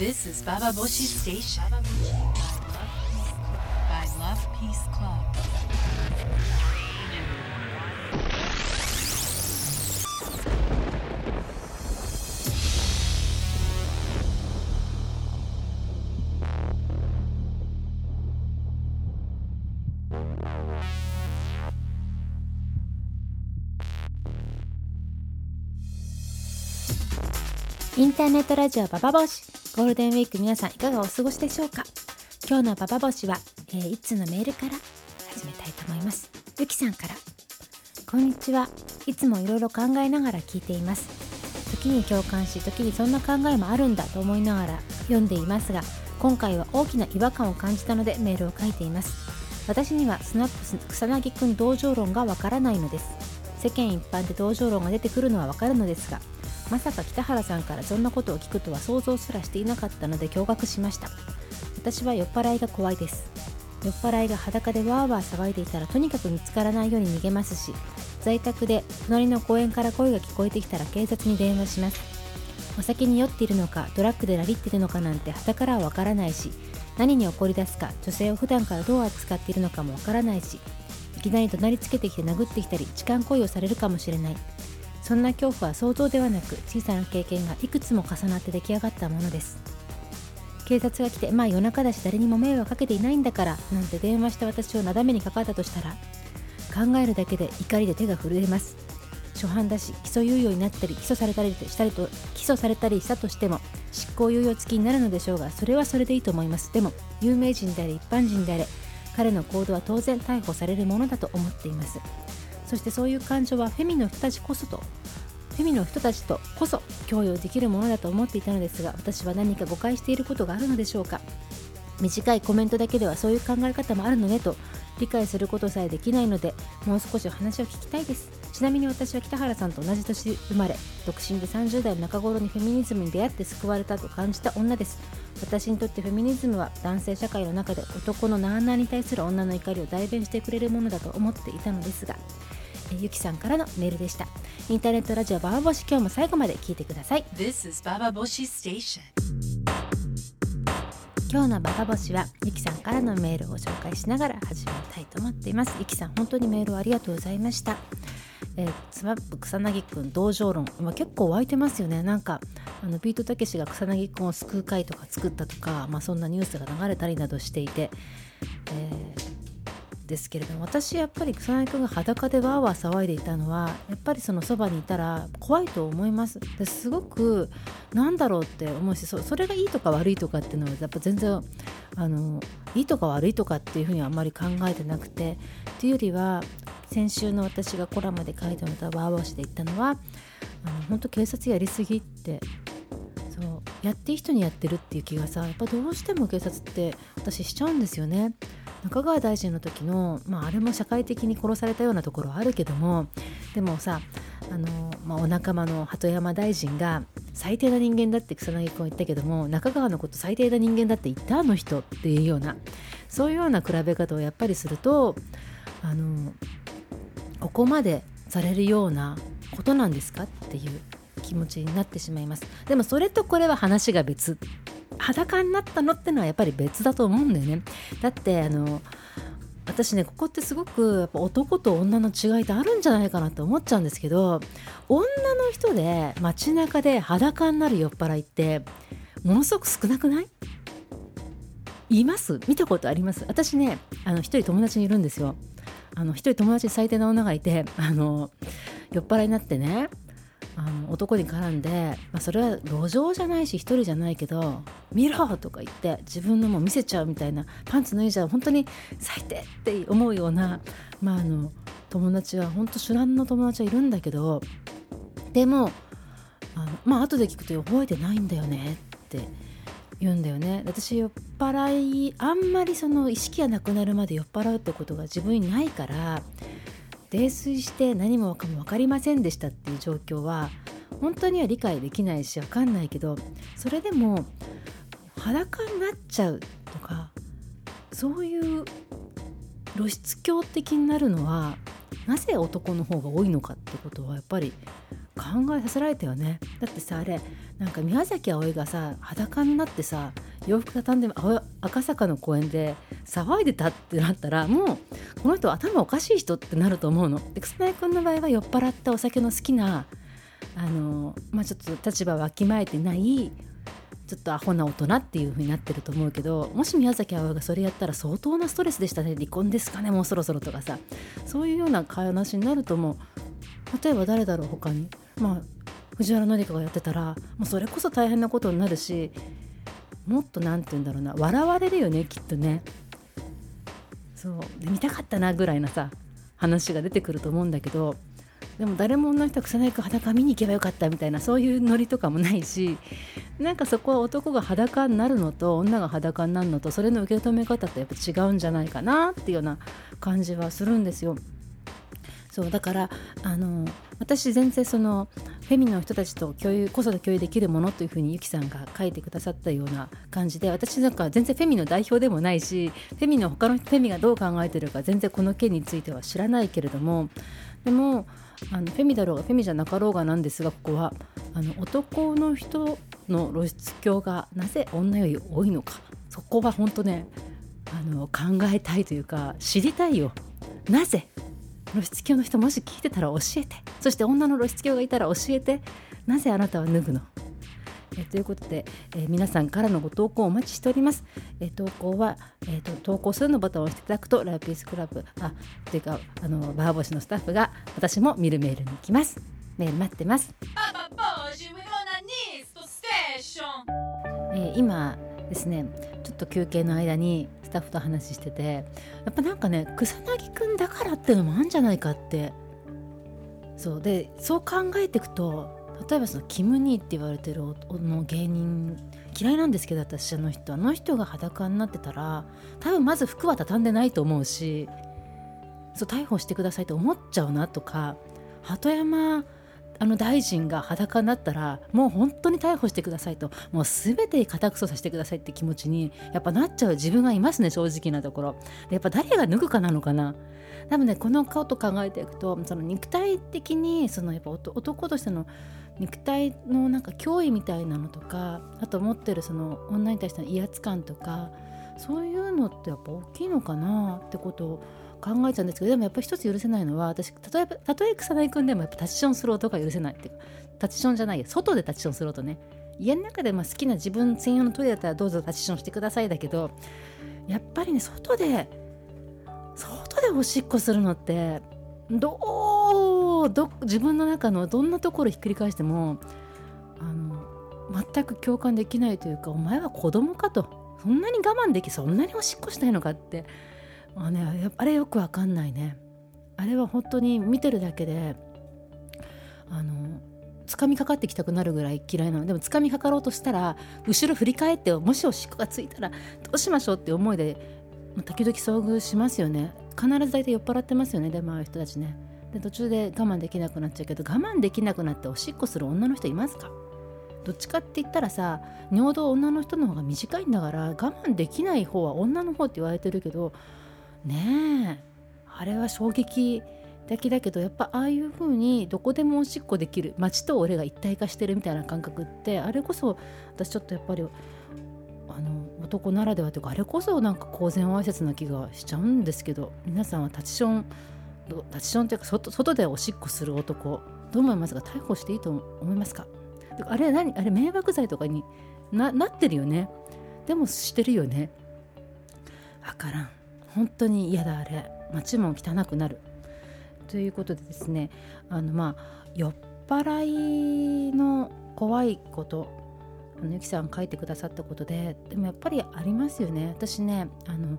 This is Baba Boshi Station. By Love Peace Club. インターネットラジオババボシ。ゴールデンウィーク皆さんいかがお過ごしでしょうか？今日のババボシは、えー、いつのメールから始めたいと思います。ゆきさんから。こんにちは。いつもいろいろ考えながら聞いています。時に共感し時にそんな考えもあるんだと思いながら読んでいますが今回は大きな違和感を感じたのでメールを書いています。私にはスナップス草薙くん同情論がわからないのです。世間一般で同情論が出てくるのはわかるのですがまさか北原さんからそんなことを聞くとは想像すらしていなかったので驚愕しました。私は酔っ払いが怖いです。酔っ払いが裸でワーワー騒いでいたらとにかく見つからないように逃げますし在宅で隣の公園から声が聞こえてきたら警察に電話します。お酒に酔っているのかドラッグでラリってるのかなんて傍からはわからないし何に怒り出すか女性を普段からどう扱っているのかもわからないしいきなり怒鳴りつけてきて殴ってきたり痴漢行為をされるかもしれない。そんな恐怖は想像ではなく小さな経験がいくつも重なって出来上がったものです。警察が来てまあ夜中だし誰にも迷惑かけていないんだからなんて電話して私をなだめにかかったとしたら考えるだけで怒りで手が震えます。初犯だし起訴猶予になったり起訴されたりしたりと起訴されたりしたとしても執行猶予付きになるのでしょうがそれはそれでいいと思います。でも有名人であれ一般人であれ彼の行動は当然逮捕されるものだと思っています。そしてそういう感情はフェミの人たちこそとフェミの人たちとこそ共有できるものだと思っていたのですが私は何か誤解していることがあるのでしょうか？短いコメントだけではそういう考え方もあるのねと理解することさえできないのでもう少し話を聞きたいです。ちなみに私は北原さんと同じ年生まれ独身で30代の中頃にフェミニズムに出会って救われたと感じた女です。私にとってフェミニズムは男性社会の中で男のなあなあに対する女の怒りを代弁してくれるものだと思っていたのですがゆきさんからのメールでした。インターネットラジオババボシ今日も最後まで聞いてください。This is Baba Boshi Station. 今日のババボシはゆきさんからのメールを紹介しながら始めたいと思っています。ゆきさん本当にメールをありがとうございました。えー、スマップ草薙くん同情論。今結構湧いてますよね。なんかあのビートたけしが草薙くんを救う会とか作ったとか、まあ、そんなニュースが流れたりなどしていて、えーですけれども私やっぱり草薙くんが裸でワーワー騒いでいたのはやっぱりそのそばにいたら怖いと思います。ですごくなんだろうって思うしそれがいいとか悪いとかっていうのはやっぱ全然あのいいとか悪いとかっていうふうにはあんまり考えてなくてっていうよりは先週の私がコラムで書いてもらったワーワー誌で言ったのはあの本当警察やりすぎってやっていい人にやってるっていう気がさやっぱどうしても警察って私しちゃうんですよね。中川大臣の時の、まあ、あれも社会的に殺されたようなところはあるけどもでもさあの、まあ、お仲間の鳩山大臣が最低な人間だって草薙君は言ったけども中川のこと最低な人間だって言ったあの人っていうようなそういうような比べ方をやっぱりするとあのここまでされるようなことなんですかっていう気持ちになってしまいます。でもそれとこれは話が別。裸になったのってのはやっぱり別だと思うんだよね。だってあの私ねここってすごくやっぱ男と女の違いってあるんじゃないかなって思っちゃうんですけど女の人で街中で裸になる酔っ払いってものすごく少なくない？います？見たことあります？私ねあの一人友達にいるんですよ。あの一人友達に最低な女がいてあの酔っ払いになってねあの男に絡んで、まあ、それは路上じゃないし一人じゃないけど「見ろ!」とか言って自分のも見せちゃうみたいなパンツ脱いじゃう本当に最低って思うような、まあ、あの友達は本当主覧の友達はいるんだけどでもあのまあ後で聞くと覚えてないんだよねって言うんだよね私酔っ払いあんまりその意識がなくなるまで酔っ払うってことが自分にないから泥酔して何もかも分かりませんでしたっていう状況は本当には理解できないし分かんないけどそれでも裸になっちゃうとかそういう露出狂的になるのはなぜ男の方が多いのかってことはやっぱり考えさせられたよね。だってさあれなんか宮崎あおいがさ裸になってさ洋服畳んで赤坂の公園で騒いでたってなったらもうこの人頭おかしい人ってなると思うの。で草薙君の場合は酔っ払ったお酒の好きなあの、まあ、ちょっと立場わきまえてないちょっとアホな大人っていう風になってると思うけどもし宮崎あおがそれやったら相当なストレスでしたね。離婚ですかねもうそろそろとかさ。そういうような話になると思う例えば誰だろう他に。まあ藤原紀香がやってたらもうそれこそ大変なことになるしもっと何て言うんだろうな。笑われるよねきっとね。そうで見たかったなぐらいなさ話が出てくると思うんだけどでも誰も女の人は草薙君裸見に行けばよかったみたいなそういうノリとかもないしなんかそこは男が裸になるのと女が裸になるのとそれの受け止め方ってやっぱ違うんじゃないかなっていうような感じはするんですよ。そうだからあの私全然そのフェミの人たちと共有子育て共有できるものというふうにゆきさんが書いてくださったような感じで私なんか全然フェミの代表でもないしフェミの他のフェミがどう考えてるか全然この件については知らないけれどもでもあのフェミだろうがフェミじゃなかろうがなんですがここはあの男の人の露出狂がなぜ女より多いのか。そこは本当ねあの考えたいというか知りたいよ。なぜ露出狂の人もし聞いてたら教えてそして女の露出狂がいたら教えてなぜあなたは脱ぐの？えということで、えー、皆さんからのご投稿をお待ちしております。えー、投稿は、えーと、投稿するのボタンを押していただくとライピースクラブあというかあのバーボシのスタッフが私も見るメールに行きます。メール待ってます。えー、今ですねちょっと休憩の間にスタッフと話しててやっぱなんかね草薙くんだからっていうのもあるんじゃないかって。そうでそう考えていくと例えばそのキム・ニーって言われてるの芸人嫌いなんですけど私あの人あの人が裸になってたら多分まず服は畳んでないと思うしそう逮捕してくださいと思っちゃうなとか鳩山あの大臣が裸になったらもう本当に逮捕してくださいと。もう全て家宅捜査してくださいって気持ちにやっぱなっちゃう自分がいますね正直なところ。でやっぱ誰が脱ぐかなのかな。多分ねこの顔と考えていくとその肉体的にそのやっぱ男としての肉体のなんか脅威みたいなのとかあと持ってるその女に対しての威圧感とかそういうのってやっぱ大きいのかなってことを考えちゃうんですけどでもやっぱり一つ許せないのは私例えばたとえ草薙君でもやっぱタッチションする音が許せないっていう。かタッチションじゃないよ。外でタッチションする音ね。家の中でまあ好きな自分専用のトイレだったらどうぞタッチションしてくださいだけどやっぱりね外で外でおしっこするのってどうど自分の中のどんなところひっくり返してもあの全く共感できないというかお前は子供かと。そんなに我慢できそんなにおしっこしたいのかって。あ,、ね、あれよくわかんないね。あれは本当に見てるだけであの掴みかかってきたくなるぐらい嫌いなの。でも掴みかかろうとしたら後ろ振り返ってもしおしっこがついたらどうしましょうって思いで時々遭遇しますよね。必ず大体酔っ払ってますよね。でもああいう人たちね。で途中で我慢できなくなっちゃうけど我慢できなくなっておしっこする女の人いますか？どっちかって言ったらさ尿道女の人の方が短いんだから我慢できない方は女の方って言われてるけどねえ。あれは衝撃的だけどやっぱああいう風にどこでもおしっこできる街と俺が一体化してるみたいな感覚ってあれこそ私ちょっとやっぱりあの男ならではというかあれこそなんか公然わいせつな気がしちゃうんですけど皆さんはタチションタチションというか外外でおしっこする男どう思いますか？逮捕していいと思いますか？あれ何？あれ迷惑罪とかにななってるよね？でもしてるよね？わからん。本当に嫌だあれ。街も汚くなる。ということでですねあのまあ酔っ払いの怖いことあのゆきさん書いてくださったことででもやっぱりありますよね。私ねあの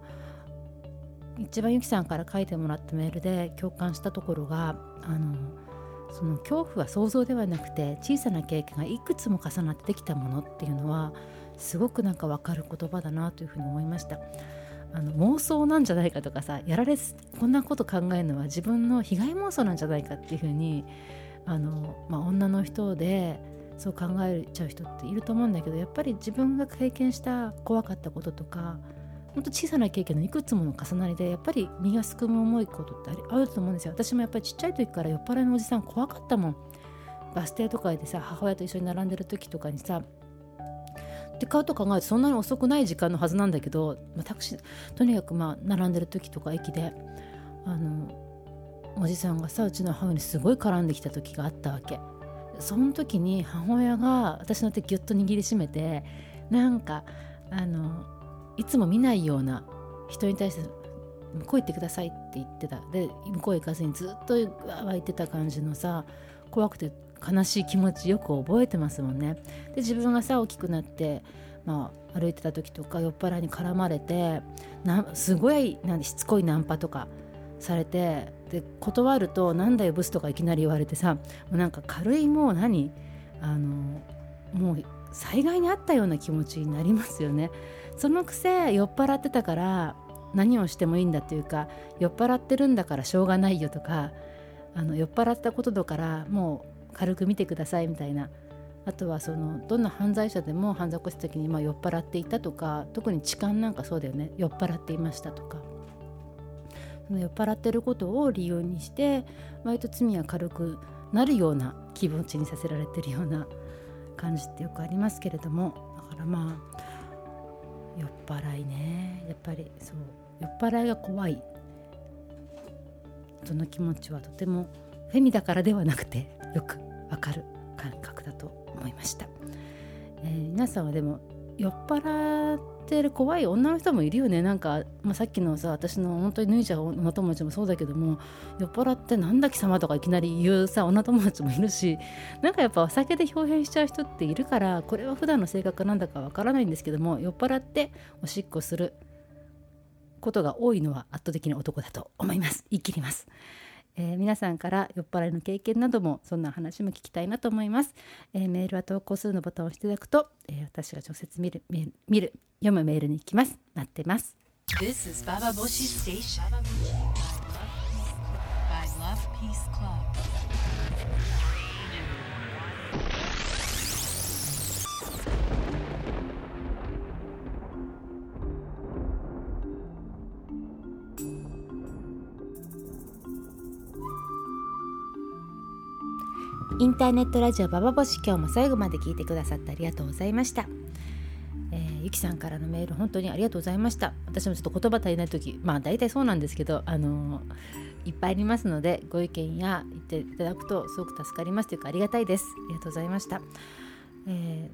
一番ゆきさんから書いてもらったメールで共感したところがあのその恐怖は想像ではなくて小さな経験がいくつも重なってできたものっていうのはすごくなんか分かる言葉だなというふうに思いました。あの妄想なんじゃないかとかさやられこんなこと考えるのは自分の被害妄想なんじゃないかっていうふうにあの、まあ、女の人でそう考えちゃう人っていると思うんだけどやっぱり自分が経験した怖かったこととかほんと小さな経験のいくつもの重なりでやっぱり身がすくむ重いことってあると思うんですよ。私もやっぱりちっちゃい時から酔っ払いのおじさん怖かったもん。バス停とかでさ母親と一緒に並んでる時とかにさって買うと考えるとそんなに遅くない時間のはずなんだけど、まあ、タクシーとにかくまあ並んでる時とか駅であのおじさんがさうちの母親にすごい絡んできた時があったわけ。その時に母親が私の手ギュッと握りしめてなんかあのいつも見ないような人に対して向こう行ってくださいって言ってた。で向こう行かずにずっと湧いてた感じのさ怖くて悲しい気持ちよく覚えてますもんねで自分がさ大きくなってまあ歩いてた時とか酔っ払いに絡まれてすごいなんしつこいナンパとかされてで断ると「なんだよブス」とかいきなり言われてさもうなんか軽いもう何あのもう災害にあったような気持ちになりますよね。そのくせ酔っ払ってたから何をしてもいいんだっていうか酔っ払ってるんだからしょうがないよとかあの酔っ払ったことだからもう軽く見てくださいみたいな。あとはそのどんな犯罪者でも犯罪を起こした時にまあ酔っ払っていたとか特に痴漢なんかそうだよね。酔っ払っていましたとか。その酔っ払ってることを理由にして割と罪は軽くなるような気持ちにさせられてるような感じってよくありますけれども。だからまあ酔っ払いね。やっぱりそう酔っ払いが怖い。その気持ちはとてもフェミだからではなくてよくわかる感覚だと思いました、えー、皆さんはでも酔っ払ってる怖い女の人もいるよね。なんか、まあ、さっきのさ私の本当に脱いじゃう女友達もそうだけども酔っ払ってなんだ貴様とかいきなり言うさ女友達もいるしなんかやっぱお酒で表現しちゃう人っているからこれは普段の性格なんだかわからないんですけども酔っ払っておしっこすることが多いのは圧倒的に男だと思います。言い切ります。えー、皆さんから酔っ払いの経験などもそんな話も聞きたいなと思います、えー、メールは投稿するのボタンを押していただくと、えー、私が直接見る見る読むメールに行きます。待ってます。This is Baba Boshi Station. インターネットラジオババボシ今日も最後まで聞いてくださってありがとうございました、えー、ゆきさんからのメール本当にありがとうございました。私もちょっと言葉足りない時まあ大体そうなんですけどあのー、いっぱいありますのでご意見や言っていただくとすごく助かりますというかありがたいです。ありがとうございました、え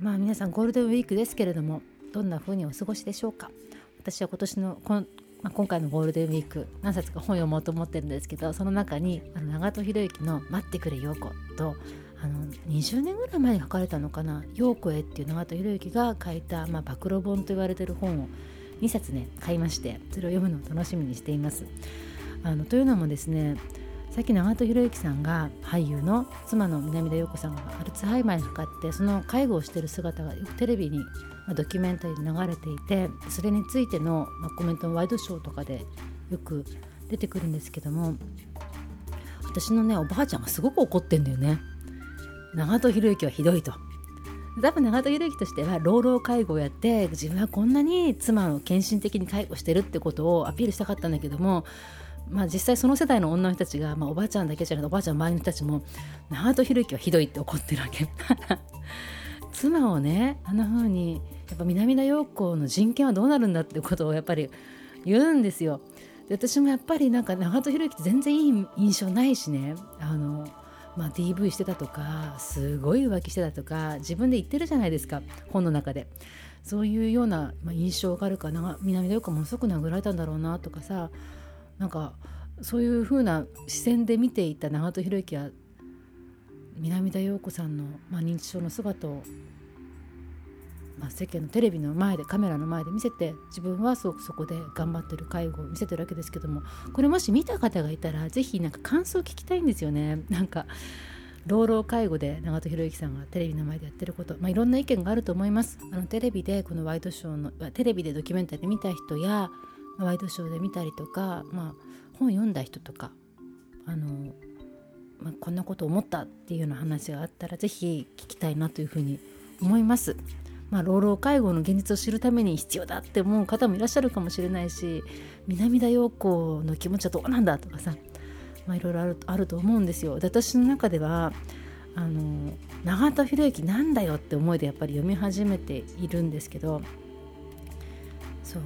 ー、まあ皆さんゴールデンウィークですけれどもどんな風にお過ごしでしょうか。私は今年のこまあ、今回のゴールデンウィーク何冊か本読もうと思ってるんですけどその中にあの長門博之の「待ってくれ陽子」とあの20年ぐらい前に書かれたのかな「陽子へ」っていう長門博之が書いた、まあ、暴露本と言われてる本を2冊ね買いましてそれを読むのを楽しみにしています。あのというのもですねさっき長門博之さんが俳優の妻の南田陽子さんがアルツハイマーにかかってその介護をしている姿がよくテレビにドキュメンタリーで流れていてそれについての、まコメントのワイドショーとかでよく出てくるんですけども私のねおばあちゃんがすごく怒ってんだよね。長門博之はひどいと。多分長門博之としては老老介護をやって自分はこんなに妻を献身的に介護してるってことをアピールしたかったんだけどもまあ、実際その世代の女の人たちが、まあ、おばあちゃんだけじゃなくておばあちゃんの周りの人たちも長門博之はひどいって怒ってるわけ。妻をねあんな風にやっぱ南田陽子の人権はどうなるんだってことをやっぱり言うんですよ。で私もやっぱりなんか長門博之って全然いい印象ないしねあの、まあ、DV してたとかすごい浮気してたとか自分で言ってるじゃないですか本の中で。そういうような、まあ、印象があるから南田陽子ものすごく殴られたんだろうなとかさなんかそういう風な視線で見ていた長門博之は南田陽子さんの、まあ、認知症の姿を、まあ、世間のテレビの前でカメラの前で見せて自分はそそこで頑張ってる介護を見せてるわけですけどもこれもし見た方がいたら是非なんか感想を聞きたいんですよね。なんか老老介護で長門博之さんがテレビの前でやってること、まあ、いろんな意見があると思いますあのテレビでこのワイドショーのテレビでドキュメンタリー見た人やワイドショーで見たりとか、まあ、本読んだ人とかあの、まあ、こんなこと思ったっていうような話があったら是非聞きたいなというふうに思います。まあ、老老介護の現実を知るために必要だって思う方もいらっしゃるかもしれないし南田陽子の気持ちはどうなんだとかさ、まあ、いろいろあると思うんですよ。で私の中ではあの永田博之なんだよって思いでやっぱり読み始めているんですけどそう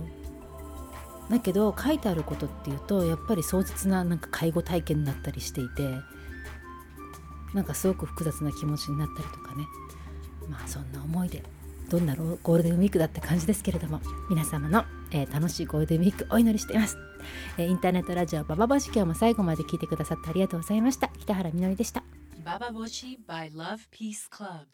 だけど書いてあることっていうとやっぱり壮絶ななんか介護体験になったりしていてなんかすごく複雑な気持ちになったりとかねまあそんな思いでどんなゴールデンウィークだって感じですけれども皆様の、えー、楽しいゴールデンウィークお祈りしています、えー、インターネットラジオバババシ今日も最後まで聞いてくださってありがとうございました。北原みのりでした。ババボシ by Love Peace Club